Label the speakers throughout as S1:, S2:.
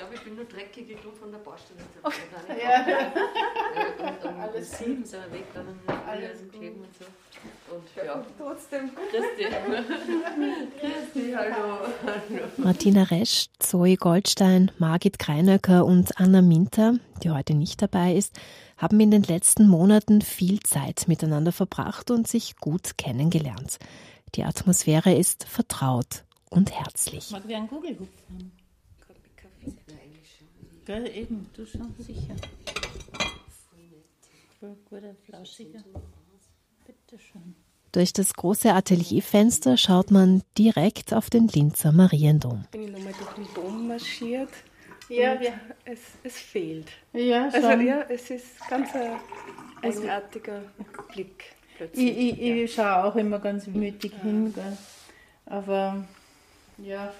S1: glaube, ich bin nur dreckig genug von der Baustelle. Okay. Ja. und um Alles sieben sind wir weg, dann Alles kleben und so. Und ja, trotzdem. Christi.
S2: Christi, hallo. Martina Resch, Zoe Goldstein, Margit Kreinöcker und Anna Minter, die heute nicht dabei ist, haben in den letzten Monaten viel Zeit miteinander verbracht und sich gut kennengelernt. Die Atmosphäre ist vertraut und herzlich.
S3: Mag wir einen Google-Hupf haben? Gell, eben, du schon sicher. Voll guter, flauschiger.
S2: Bitteschön. Durch das große Atelierfenster schaut man direkt auf den Linzer Mariendom.
S4: Bin ich nochmal durch den Dom marschiert. Ja, ja. Es, es fehlt.
S3: Ja,
S4: also, schon. Also ja, es ist ganz ein eigenartiger Blick.
S3: Plötzlich. Ich, ich, ich schaue auch immer ganz mütig ja. hin, gell. aber ja.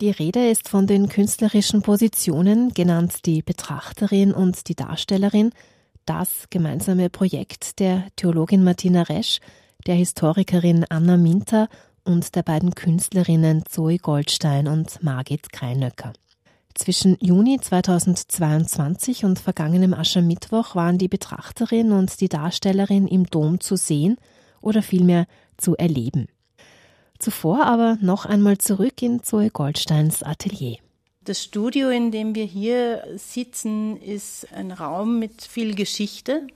S2: Die Rede ist von den künstlerischen Positionen, genannt die Betrachterin und die Darstellerin, das gemeinsame Projekt der Theologin Martina Resch, der Historikerin Anna Minter und der beiden Künstlerinnen Zoe Goldstein und Margit Kreinöcker. Zwischen Juni 2022 und vergangenem Aschermittwoch waren die Betrachterin und die Darstellerin im Dom zu sehen oder vielmehr zu erleben. Zuvor aber noch einmal zurück in Zoe Goldsteins Atelier.
S3: Das Studio, in dem wir hier sitzen, ist ein Raum mit viel Geschichte.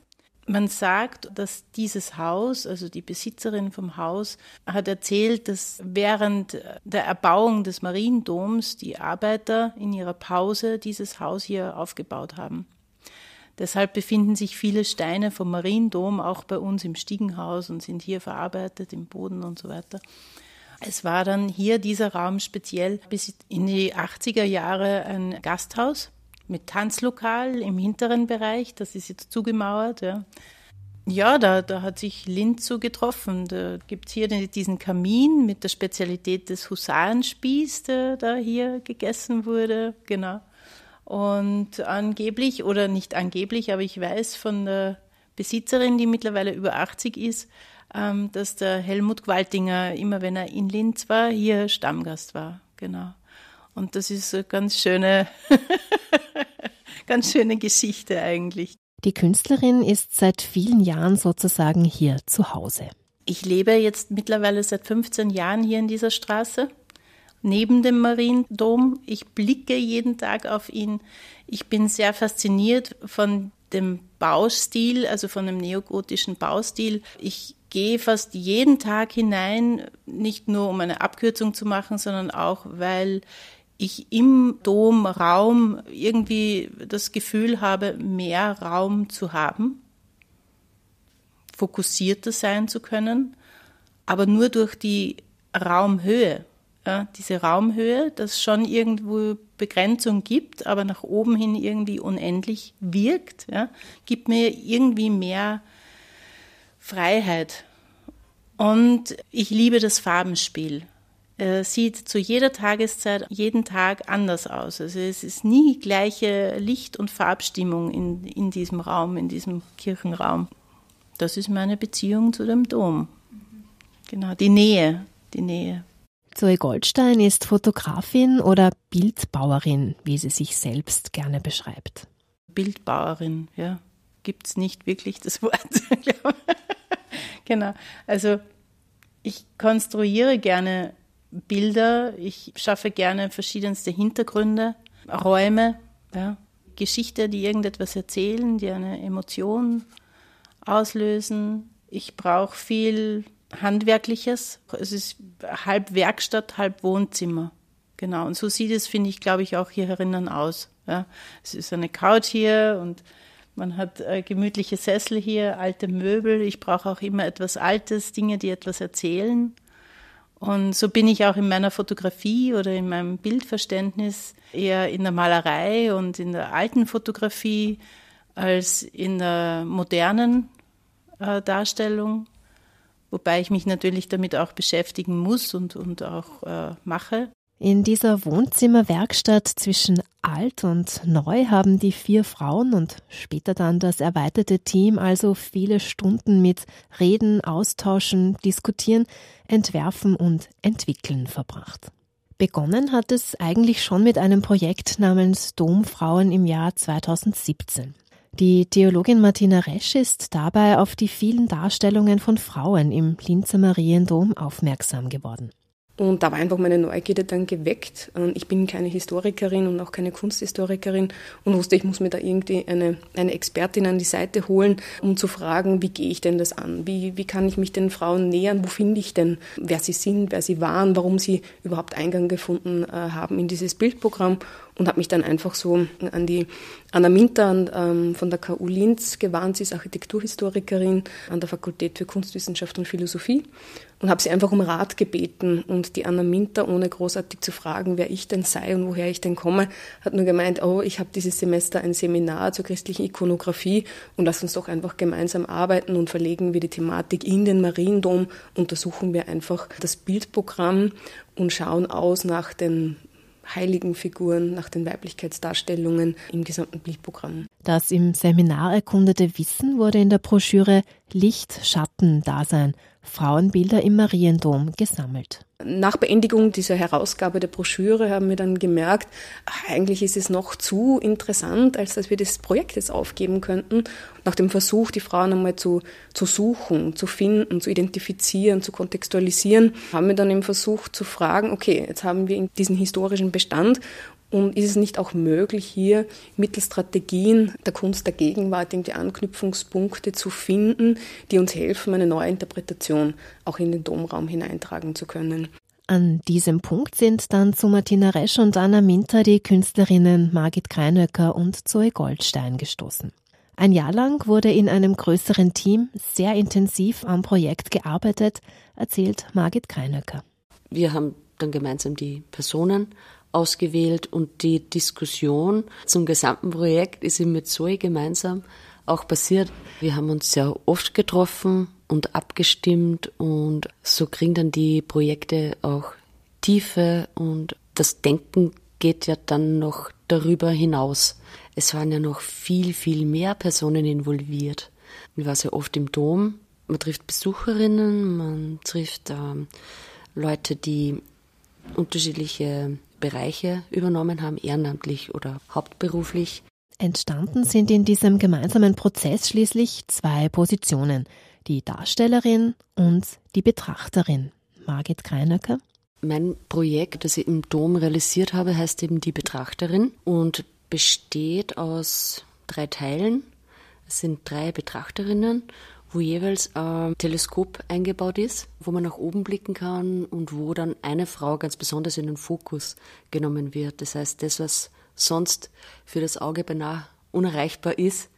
S3: Man sagt, dass dieses Haus, also die Besitzerin vom Haus, hat erzählt, dass während der Erbauung des Mariendoms die Arbeiter in ihrer Pause dieses Haus hier aufgebaut haben. Deshalb befinden sich viele Steine vom Mariendom auch bei uns im Stiegenhaus und sind hier verarbeitet im Boden und so weiter. Es war dann hier dieser Raum speziell bis in die 80er Jahre ein Gasthaus mit Tanzlokal im hinteren Bereich. Das ist jetzt zugemauert. Ja, ja da, da hat sich Linz so getroffen. Da gibt es hier diesen Kamin mit der Spezialität des Husarenspieß, der da hier gegessen wurde. Genau. Und angeblich, oder nicht angeblich, aber ich weiß von der Besitzerin, die mittlerweile über 80 ist, dass der Helmut Gwaltinger, immer wenn er in Linz war, hier Stammgast war. Genau. Und das ist eine ganz schöne, ganz schöne Geschichte eigentlich.
S2: Die Künstlerin ist seit vielen Jahren sozusagen hier zu Hause.
S3: Ich lebe jetzt mittlerweile seit 15 Jahren hier in dieser Straße, neben dem Mariendom. Ich blicke jeden Tag auf ihn. Ich bin sehr fasziniert von dem Baustil, also von dem neogotischen Baustil. Ich gehe fast jeden Tag hinein, nicht nur um eine Abkürzung zu machen, sondern auch, weil ich im Domraum irgendwie das Gefühl habe, mehr Raum zu haben, fokussierter sein zu können, aber nur durch die Raumhöhe. Ja, diese Raumhöhe, das schon irgendwo Begrenzung gibt, aber nach oben hin irgendwie unendlich wirkt, ja, gibt mir irgendwie mehr Freiheit. Und ich liebe das Farbenspiel. Es sieht zu jeder Tageszeit, jeden Tag anders aus. Also es ist nie gleiche Licht- und Farbstimmung in, in diesem Raum, in diesem Kirchenraum. Das ist meine Beziehung zu dem Dom. Genau, die Nähe, die Nähe.
S2: Zoe Goldstein ist Fotografin oder Bildbauerin, wie sie sich selbst gerne beschreibt.
S3: Bildbauerin, ja. Gibt es nicht wirklich das Wort. genau. Also ich konstruiere gerne Bilder, ich schaffe gerne verschiedenste Hintergründe, Räume, ja, Geschichte, die irgendetwas erzählen, die eine Emotion auslösen. Ich brauche viel Handwerkliches. Es ist halb Werkstatt, halb Wohnzimmer. Genau. Und so sieht es, finde ich, glaube ich, auch hier herinnen aus. Ja. Es ist eine Couch hier und man hat äh, gemütliche Sessel hier, alte Möbel. Ich brauche auch immer etwas Altes, Dinge, die etwas erzählen. Und so bin ich auch in meiner Fotografie oder in meinem Bildverständnis eher in der Malerei und in der alten Fotografie als in der modernen äh, Darstellung. Wobei ich mich natürlich damit auch beschäftigen muss und, und auch äh, mache.
S2: In dieser Wohnzimmerwerkstatt zwischen alt und neu haben die vier Frauen und später dann das erweiterte Team also viele Stunden mit Reden, Austauschen, Diskutieren, Entwerfen und Entwickeln verbracht. Begonnen hat es eigentlich schon mit einem Projekt namens Domfrauen im Jahr 2017. Die Theologin Martina Resch ist dabei auf die vielen Darstellungen von Frauen im Linzer Mariendom aufmerksam geworden.
S5: Und da war einfach meine Neugierde dann geweckt. Ich bin keine Historikerin und auch keine Kunsthistorikerin und wusste, ich muss mir da irgendwie eine, eine Expertin an die Seite holen, um zu fragen, wie gehe ich denn das an? Wie, wie kann ich mich den Frauen nähern? Wo finde ich denn, wer sie sind, wer sie waren, warum sie überhaupt Eingang gefunden äh, haben in dieses Bildprogramm? und habe mich dann einfach so an die Anna Minter ähm, von der KU Linz gewandt. Sie ist Architekturhistorikerin an der Fakultät für Kunstwissenschaft und Philosophie und habe sie einfach um Rat gebeten. Und die Anna Minter, ohne großartig zu fragen, wer ich denn sei und woher ich denn komme, hat nur gemeint, oh, ich habe dieses Semester ein Seminar zur christlichen Ikonografie und lass uns doch einfach gemeinsam arbeiten und verlegen wir die Thematik in den Mariendom, untersuchen wir einfach das Bildprogramm und schauen aus nach den heiligen Figuren, nach den Weiblichkeitsdarstellungen im gesamten Bildprogramm.
S2: Das im Seminar erkundete Wissen wurde in der Broschüre Licht-Schatten-Dasein Frauenbilder im Mariendom gesammelt.
S5: Nach Beendigung dieser Herausgabe der Broschüre haben wir dann gemerkt, eigentlich ist es noch zu interessant, als dass wir das Projekt jetzt aufgeben könnten. Nach dem Versuch, die Frauen einmal zu, zu suchen, zu finden, zu identifizieren, zu kontextualisieren, haben wir dann im Versuch zu fragen, okay, jetzt haben wir diesen historischen Bestand und ist es nicht auch möglich, hier mittels Strategien der Kunst der Gegenwart irgendwie Anknüpfungspunkte zu finden, die uns helfen, eine neue Interpretation auch in den Domraum hineintragen zu können?
S2: An diesem Punkt sind dann zu Martina Resch und Anna Minter die Künstlerinnen Margit Kreinöcker und Zoe Goldstein gestoßen. Ein Jahr lang wurde in einem größeren Team sehr intensiv am Projekt gearbeitet, erzählt Margit Kreinöcker.
S1: Wir haben dann gemeinsam die Personen ausgewählt und die Diskussion zum gesamten Projekt ist mit Zoe gemeinsam auch passiert. Wir haben uns sehr oft getroffen und abgestimmt und so kriegen dann die Projekte auch Tiefe und das Denken geht ja dann noch darüber hinaus. Es waren ja noch viel, viel mehr Personen involviert. Ich war sehr oft im Dom. Man trifft Besucherinnen, man trifft ähm, Leute, die unterschiedliche Bereiche übernommen haben, ehrenamtlich oder hauptberuflich.
S2: Entstanden sind in diesem gemeinsamen Prozess schließlich zwei Positionen, die Darstellerin und die Betrachterin. Margit Kreinöcker.
S1: Mein Projekt, das ich im Dom realisiert habe, heißt eben die Betrachterin und besteht aus drei Teilen. Es sind drei Betrachterinnen wo jeweils ein Teleskop eingebaut ist, wo man nach oben blicken kann und wo dann eine Frau ganz besonders in den Fokus genommen wird. Das heißt, das, was sonst für das Auge beinahe unerreichbar ist,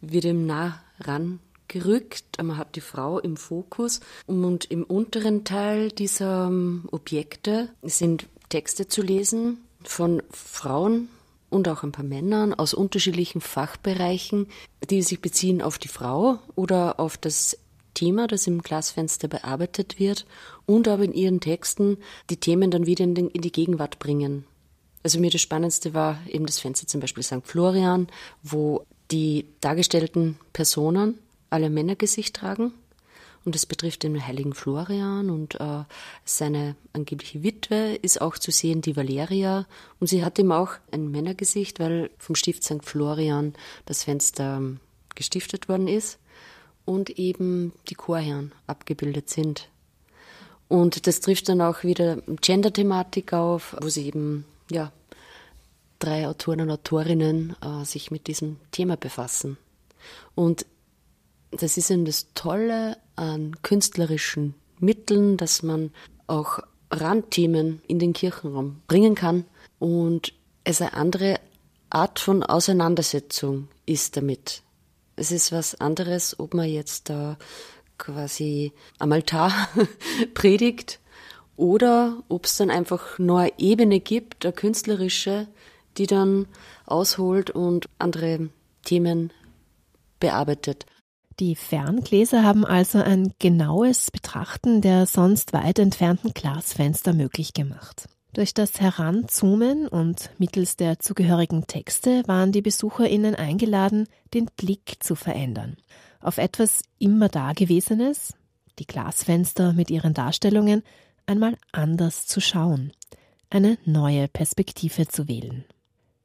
S1: wird ihm nah rangerückt. Man hat die Frau im Fokus und im unteren Teil dieser ähm, Objekte sind Texte zu lesen von Frauen, und auch ein paar Männern aus unterschiedlichen Fachbereichen, die sich beziehen auf die Frau oder auf das Thema, das im Glasfenster bearbeitet wird und aber in ihren Texten die Themen dann wieder in, den, in die Gegenwart bringen. Also mir das Spannendste war eben das Fenster zum Beispiel St. Florian, wo die dargestellten Personen alle Männergesicht tragen und es betrifft den heiligen Florian und äh, seine angebliche Witwe ist auch zu sehen, die Valeria. Und sie hat ihm auch ein Männergesicht, weil vom Stift St. Florian das Fenster ähm, gestiftet worden ist und eben die Chorherren abgebildet sind. Und das trifft dann auch wieder Gender-Thematik auf, wo sie eben, ja, drei Autoren und Autorinnen äh, sich mit diesem Thema befassen. Und das ist eben das Tolle an künstlerischen Mitteln, dass man auch Randthemen in den Kirchenraum bringen kann und es eine andere Art von Auseinandersetzung ist damit. Es ist was anderes, ob man jetzt da quasi am Altar predigt oder ob es dann einfach nur eine Ebene gibt, eine künstlerische, die dann ausholt und andere Themen bearbeitet.
S2: Die Ferngläser haben also ein genaues Betrachten der sonst weit entfernten Glasfenster möglich gemacht. Durch das Heranzoomen und mittels der zugehörigen Texte waren die BesucherInnen eingeladen, den Blick zu verändern. Auf etwas immer Dagewesenes, die Glasfenster mit ihren Darstellungen, einmal anders zu schauen. eine neue Perspektive zu wählen.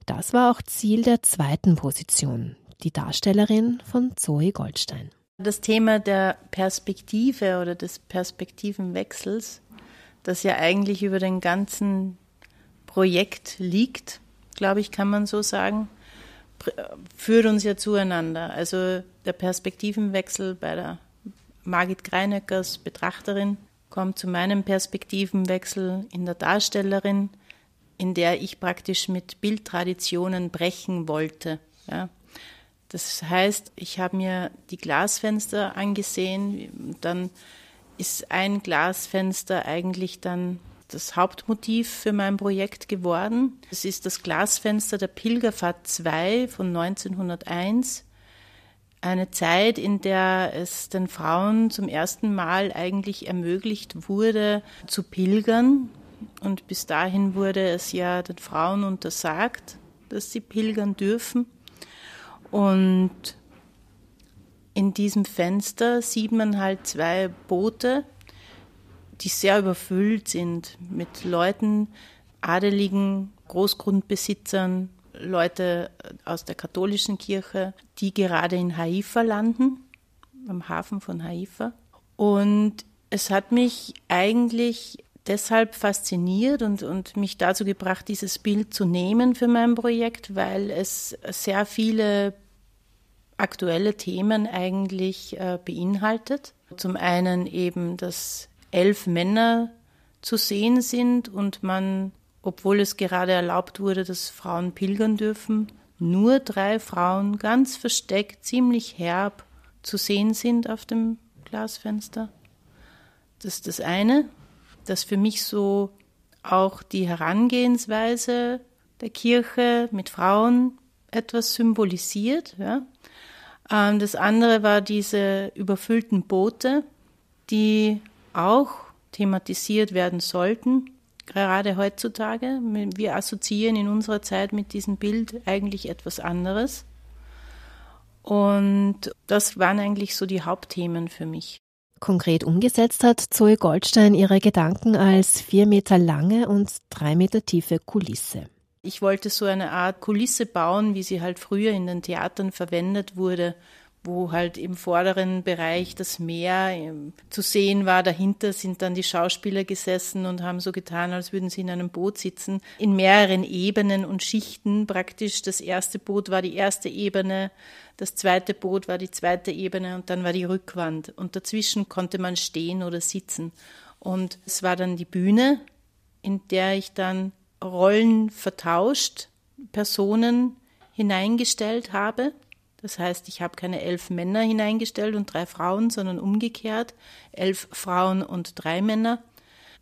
S2: Das war auch Ziel der zweiten Position, die Darstellerin von Zoe Goldstein.
S3: Das Thema der Perspektive oder des Perspektivenwechsels, das ja eigentlich über den ganzen Projekt liegt, glaube ich, kann man so sagen, führt uns ja zueinander. Also der Perspektivenwechsel bei der Margit Greinöckers Betrachterin kommt zu meinem Perspektivenwechsel in der Darstellerin, in der ich praktisch mit Bildtraditionen brechen wollte. Ja. Das heißt, ich habe mir die Glasfenster angesehen, dann ist ein Glasfenster eigentlich dann das Hauptmotiv für mein Projekt geworden. Es ist das Glasfenster der Pilgerfahrt 2 von 1901. Eine Zeit, in der es den Frauen zum ersten Mal eigentlich ermöglicht wurde, zu pilgern. Und bis dahin wurde es ja den Frauen untersagt, dass sie pilgern dürfen. Und in diesem Fenster sieht man halt zwei Boote, die sehr überfüllt sind mit Leuten, adeligen Großgrundbesitzern, Leute aus der katholischen Kirche, die gerade in Haifa landen, am Hafen von Haifa. Und es hat mich eigentlich deshalb fasziniert und, und mich dazu gebracht, dieses Bild zu nehmen für mein Projekt, weil es sehr viele aktuelle Themen eigentlich äh, beinhaltet. Zum einen eben, dass elf Männer zu sehen sind und man, obwohl es gerade erlaubt wurde, dass Frauen pilgern dürfen, nur drei Frauen ganz versteckt, ziemlich herb zu sehen sind auf dem Glasfenster. Das ist das eine das für mich so auch die Herangehensweise der Kirche mit Frauen etwas symbolisiert. Ja. Ähm, das andere war diese überfüllten Boote, die auch thematisiert werden sollten, gerade heutzutage. Wir assoziieren in unserer Zeit mit diesem Bild eigentlich etwas anderes. Und das waren eigentlich so die Hauptthemen für mich.
S2: Konkret umgesetzt hat Zoe Goldstein ihre Gedanken als vier Meter lange und drei Meter tiefe Kulisse.
S3: Ich wollte so eine Art Kulisse bauen, wie sie halt früher in den Theatern verwendet wurde, wo halt im vorderen Bereich das Meer ähm, zu sehen war. Dahinter sind dann die Schauspieler gesessen und haben so getan, als würden sie in einem Boot sitzen, in mehreren Ebenen und Schichten praktisch. Das erste Boot war die erste Ebene, das zweite Boot war die zweite Ebene und dann war die Rückwand. Und dazwischen konnte man stehen oder sitzen. Und es war dann die Bühne, in der ich dann Rollen vertauscht, Personen hineingestellt habe das heißt, ich habe keine elf Männer hineingestellt und drei Frauen, sondern umgekehrt elf Frauen und drei Männer.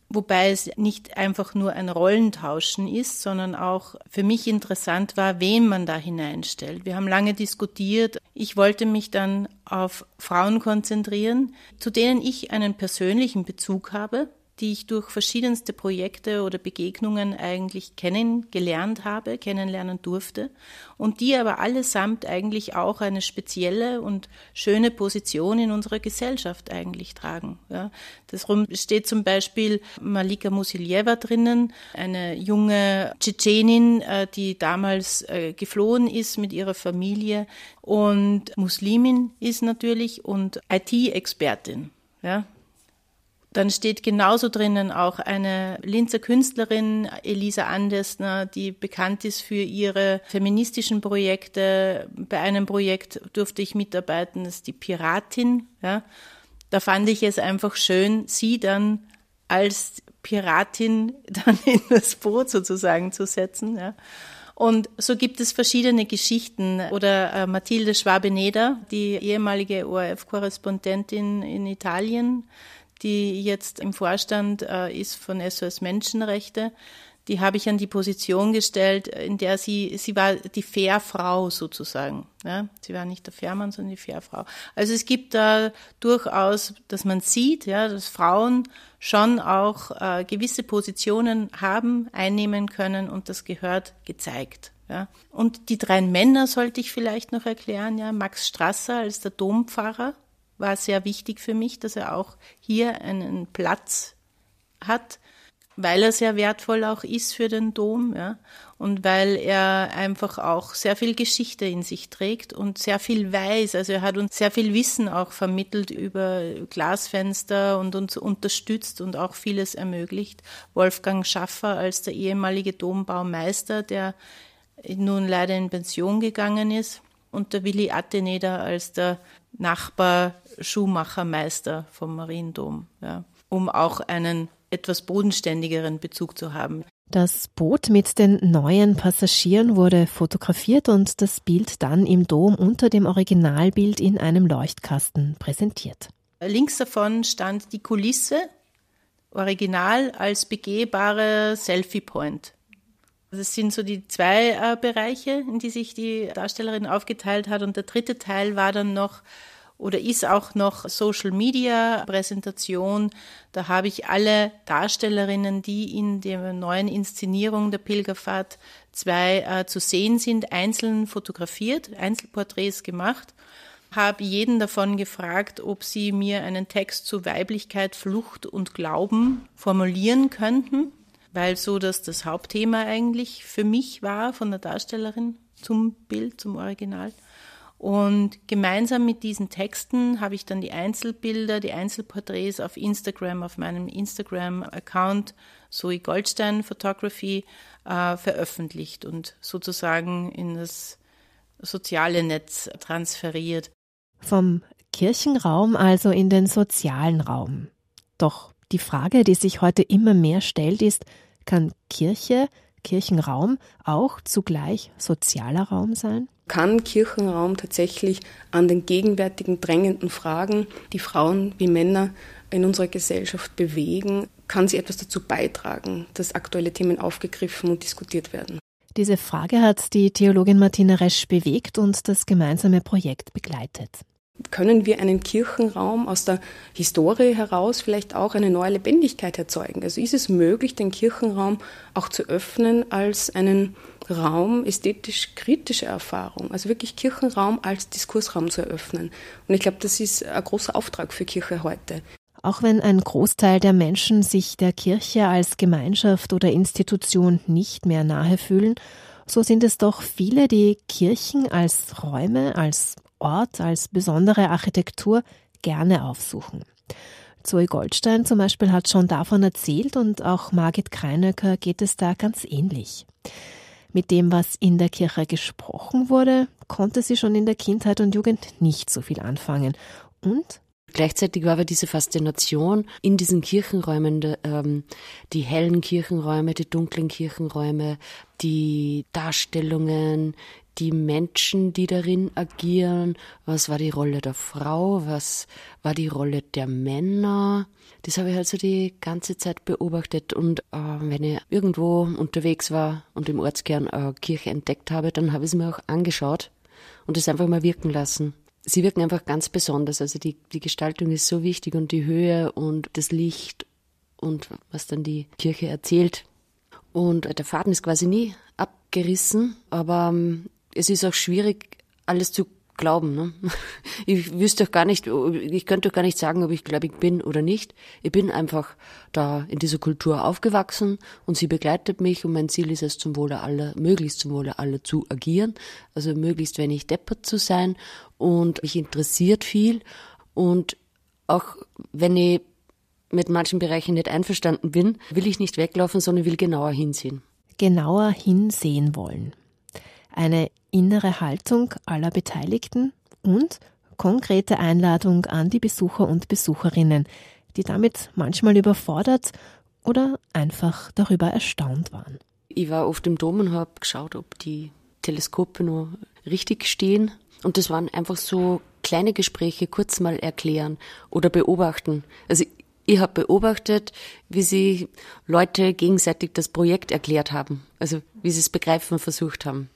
S3: Wobei es nicht einfach nur ein Rollentauschen ist, sondern auch für mich interessant war, wen man da hineinstellt. Wir haben lange diskutiert. Ich wollte mich dann auf Frauen konzentrieren, zu denen ich einen persönlichen Bezug habe die ich durch verschiedenste Projekte oder Begegnungen eigentlich kennengelernt habe, kennenlernen durfte und die aber allesamt eigentlich auch eine spezielle und schöne Position in unserer Gesellschaft eigentlich tragen. Ja. Darum steht zum Beispiel Malika Musiljeva drinnen, eine junge Tschetschenin, äh, die damals äh, geflohen ist mit ihrer Familie und Muslimin ist natürlich und IT-Expertin. Ja, dann steht genauso drinnen auch eine Linzer Künstlerin, Elisa Andesner, die bekannt ist für ihre feministischen Projekte. Bei einem Projekt durfte ich mitarbeiten, das ist die Piratin. Ja. Da fand ich es einfach schön, sie dann als Piratin dann in das Boot sozusagen zu setzen. Ja. Und so gibt es verschiedene Geschichten. Oder äh, Mathilde Schwabeneder, die ehemalige ORF-Korrespondentin in Italien, die jetzt im Vorstand äh, ist von SOS Menschenrechte. Die habe ich an die Position gestellt, in der sie, sie war die Fairfrau sozusagen. Ja? Sie war nicht der Fairmann, sondern die Fairfrau. Also es gibt da durchaus, dass man sieht, ja, dass Frauen schon auch äh, gewisse Positionen haben, einnehmen können und das gehört gezeigt. Ja. Und die drei Männer sollte ich vielleicht noch erklären, ja. Max Strasser als der Dompfarrer, war sehr wichtig für mich, dass er auch hier einen Platz hat. weil er sehr wertvoll auch ist für den Dom, ja, und weil er einfach auch sehr viel Geschichte in sich trägt und sehr viel weiß. Also er hat uns sehr viel Wissen auch vermittelt über Glasfenster und uns unterstützt und auch vieles ermöglicht. Wolfgang Schaffer als der ehemalige Dombaumeister, der nun leider in Pension gegangen ist, und der Willi Atteneder als der Nachbar Schuhmachermeister vom Mariendom, ja, um auch einen etwas bodenständigeren Bezug zu haben.
S2: Das Boot mit den neuen Passagieren wurde fotografiert und das Bild dann im Dom unter dem Originalbild in einem Leuchtkasten präsentiert.
S3: Links davon stand die Kulisse, original als begehbare Selfie-Point. Das sind so die zwei äh, Bereiche, in die sich die Darstellerin aufgeteilt hat. Und der dritte Teil war dann noch oder ist auch noch Social Media Präsentation. Da habe ich alle Darstellerinnen, die in der neuen Inszenierung der Pilgerfahrt 2 äh, zu sehen sind, einzeln fotografiert, Einzelporträts gemacht. Habe jeden davon gefragt, ob sie mir einen Text zu Weiblichkeit, Flucht und Glauben formulieren könnten, weil so das das Hauptthema eigentlich für mich war von der Darstellerin zum Bild, zum Original. Und gemeinsam mit diesen Texten habe ich dann die Einzelbilder, die Einzelporträts auf Instagram, auf meinem Instagram-Account Zoe Goldstein Photography äh, veröffentlicht und sozusagen in das soziale Netz transferiert.
S2: Vom Kirchenraum also in den sozialen Raum. Doch die Frage, die sich heute immer mehr stellt, ist, kann Kirche, Kirchenraum auch zugleich sozialer Raum sein?
S5: kann Kirchenraum tatsächlich an den gegenwärtigen drängenden Fragen, die Frauen wie Männer in unserer Gesellschaft bewegen, kann sie etwas dazu beitragen, dass aktuelle Themen aufgegriffen und diskutiert werden.
S2: Diese Frage hat die Theologin Martina Resch bewegt und das gemeinsame Projekt begleitet
S5: können wir einen Kirchenraum aus der Historie heraus vielleicht auch eine neue Lebendigkeit erzeugen? Also ist es möglich, den Kirchenraum auch zu öffnen als einen Raum ästhetisch kritischer Erfahrung, also wirklich Kirchenraum als Diskursraum zu eröffnen? Und ich glaube, das ist ein großer Auftrag für Kirche heute.
S2: Auch wenn ein Großteil der Menschen sich der Kirche als Gemeinschaft oder Institution nicht mehr nahe fühlen, so sind es doch viele, die Kirchen als Räume, als Ort als besondere Architektur gerne aufsuchen. Zoe Goldstein zum Beispiel hat schon davon erzählt und auch Margit Kreinöcker geht es da ganz ähnlich. Mit dem, was in der Kirche gesprochen wurde, konnte sie schon in der Kindheit und Jugend nicht so viel anfangen. Und
S1: Gleichzeitig war aber diese Faszination in diesen Kirchenräumen, ähm, die hellen Kirchenräume, die dunklen Kirchenräume, die Darstellungen, die Menschen, die darin agieren, was war die Rolle der Frau, was war die Rolle der Männer. Das habe ich also die ganze Zeit beobachtet und äh, wenn ich irgendwo unterwegs war und im Ortskern eine Kirche entdeckt habe, dann habe ich es mir auch angeschaut und es einfach mal wirken lassen. Sie wirken einfach ganz besonders, also die, die Gestaltung ist so wichtig und die Höhe und das Licht und was dann die Kirche erzählt. Und der Faden ist quasi nie abgerissen, aber ähm, es ist auch schwierig, alles zu glauben. Ne? Ich wüsste doch gar nicht, ich könnte doch gar nicht sagen, ob ich gläubig bin oder nicht. Ich bin einfach da in dieser Kultur aufgewachsen und sie begleitet mich und mein Ziel ist es, zum Wohle aller, möglichst zum Wohle aller zu agieren. Also möglichst wenig deppert zu sein und mich interessiert viel und auch wenn ich mit manchen Bereichen nicht einverstanden bin, will ich nicht weglaufen, sondern will genauer hinsehen.
S2: Genauer hinsehen wollen eine innere Haltung aller Beteiligten und konkrete Einladung an die Besucher und Besucherinnen, die damit manchmal überfordert oder einfach darüber erstaunt waren.
S1: Ich war oft im Dom und habe geschaut, ob die Teleskope nur richtig stehen. Und das waren einfach so kleine Gespräche, kurz mal erklären oder beobachten. Also ich habe beobachtet, wie sie Leute gegenseitig das Projekt erklärt haben, also wie sie es begreifen versucht haben.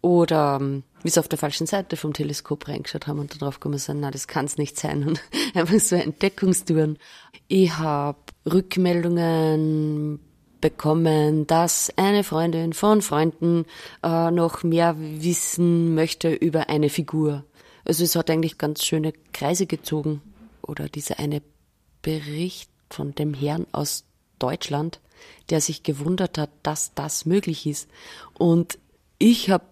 S1: Oder ähm, wie sie auf der falschen Seite vom Teleskop reingeschaut haben und darauf gekommen sind, na, das kann es nicht sein. Und einfach so Entdeckungstouren. Ich habe Rückmeldungen bekommen, dass eine Freundin von Freunden äh, noch mehr wissen möchte über eine Figur. Also es hat eigentlich ganz schöne Kreise gezogen. Oder dieser eine Bericht von dem Herrn aus Deutschland, der sich gewundert hat, dass das möglich ist. Und ich habe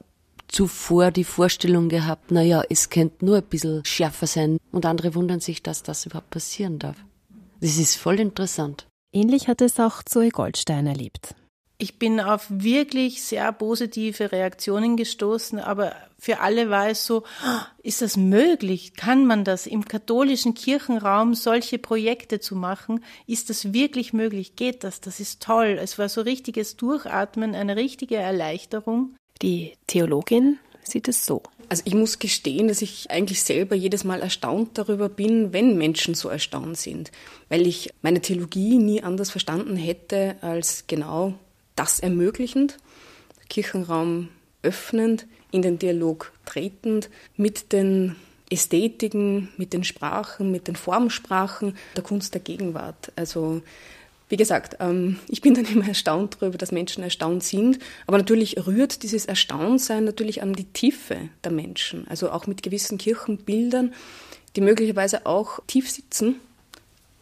S1: zuvor die Vorstellung gehabt, na ja, es könnte nur ein bisschen schärfer sein. Und andere wundern sich, dass das überhaupt passieren darf. Das ist voll interessant.
S2: Ähnlich hat es auch Zoe Goldstein erlebt.
S3: Ich bin auf wirklich sehr positive Reaktionen gestoßen, aber für alle war es so, ist das möglich? Kann man das im katholischen Kirchenraum solche Projekte zu machen? Ist das wirklich möglich? Geht das? Das ist toll. Es war so richtiges Durchatmen, eine richtige Erleichterung.
S2: Die Theologin sieht es so.
S5: Also ich muss gestehen, dass ich eigentlich selber jedes Mal erstaunt darüber bin, wenn Menschen so erstaunt sind, weil ich meine Theologie nie anders verstanden hätte als genau das ermöglichend, Kirchenraum öffnend, in den Dialog tretend, mit den Ästhetiken, mit den Sprachen, mit den Formsprachen der Kunst der Gegenwart. Also wie gesagt, ähm, ich bin dann immer erstaunt darüber, dass Menschen erstaunt sind. Aber natürlich rührt dieses Erstauntsein natürlich an die Tiefe der Menschen. Also auch mit gewissen Kirchenbildern, die möglicherweise auch tief sitzen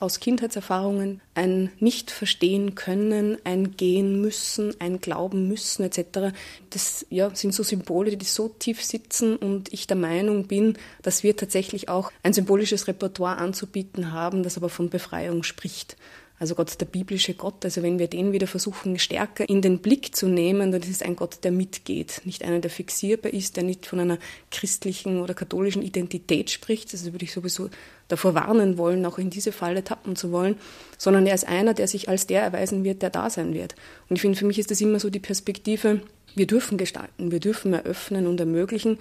S5: aus Kindheitserfahrungen ein Nicht-Verstehen können, ein Gehen müssen, ein Glauben müssen etc. Das ja, sind so Symbole, die so tief sitzen und ich der Meinung bin, dass wir tatsächlich auch ein symbolisches Repertoire anzubieten haben, das aber von Befreiung spricht. Also Gott, der biblische Gott, also wenn wir den wieder versuchen stärker in den Blick zu nehmen, dann ist es ein Gott, der mitgeht, nicht einer, der fixierbar ist, der nicht von einer christlichen oder katholischen Identität spricht, das würde ich sowieso davor warnen wollen, auch in diese Falle tappen zu wollen, sondern er ist einer, der sich als der erweisen wird, der da sein wird. Und ich finde, für mich ist das immer so die Perspektive, wir dürfen gestalten, wir dürfen eröffnen und ermöglichen.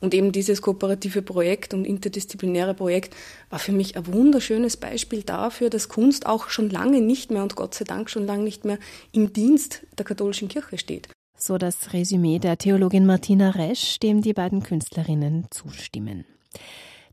S5: Und eben dieses kooperative Projekt und interdisziplinäre Projekt war für mich ein wunderschönes Beispiel dafür, dass Kunst auch schon lange nicht mehr und Gott sei Dank schon lange nicht mehr im Dienst der katholischen Kirche steht.
S2: So das Resümee der Theologin Martina Resch, dem die beiden Künstlerinnen zustimmen.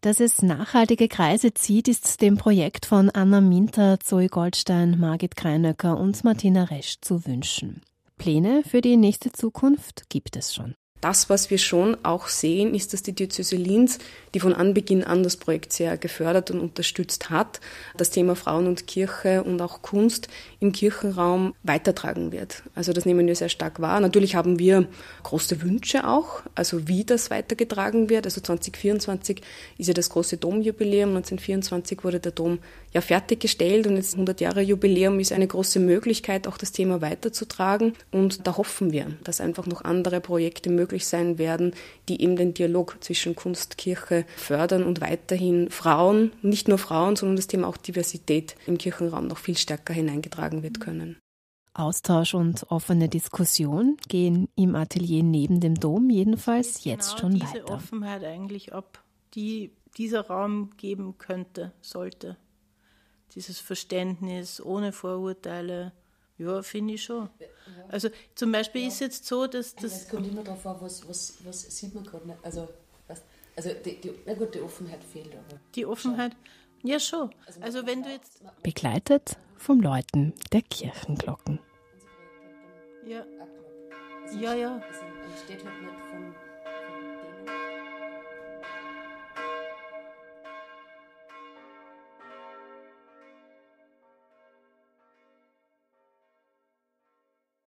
S2: Dass es nachhaltige Kreise zieht, ist dem Projekt von Anna Minter, Zoe Goldstein, Margit Kreinöcker und Martina Resch zu wünschen. Pläne für die nächste Zukunft gibt es schon.
S5: Das, was wir schon auch sehen, ist, dass die Diözese Linz, die von Anbeginn an das Projekt sehr gefördert und unterstützt hat, das Thema Frauen und Kirche und auch Kunst im Kirchenraum weitertragen wird. Also das nehmen wir sehr stark wahr. Natürlich haben wir große Wünsche auch, also wie das weitergetragen wird. Also 2024 ist ja das große Domjubiläum. 1924 wurde der Dom ja fertiggestellt und jetzt 100 Jahre Jubiläum ist eine große Möglichkeit, auch das Thema weiterzutragen. Und da hoffen wir, dass einfach noch andere Projekte möglich sein werden, die eben den Dialog zwischen Kunst, Kirche fördern und weiterhin Frauen, nicht nur Frauen, sondern das Thema auch Diversität im Kirchenraum noch viel stärker hineingetragen wird können.
S2: Austausch und offene Diskussion gehen im Atelier neben dem Dom jedenfalls jetzt
S3: genau
S2: schon
S3: diese
S2: weiter.
S3: Diese Offenheit eigentlich, ob die dieser Raum geben könnte, sollte dieses Verständnis ohne Vorurteile, ja, finde ich schon. Ja. Also zum Beispiel ja. ist jetzt so, dass das.
S1: Es kommt immer darauf an, was, was, was sieht man gerade nicht. Also, also die, die, na gut, die Offenheit fehlt aber.
S3: Die Offenheit, schon. ja schon. Also, also wenn du jetzt.
S2: Begleitet vom Läuten der Kirchenglocken.
S3: Ja. Ja, ja.
S1: Es steht halt nicht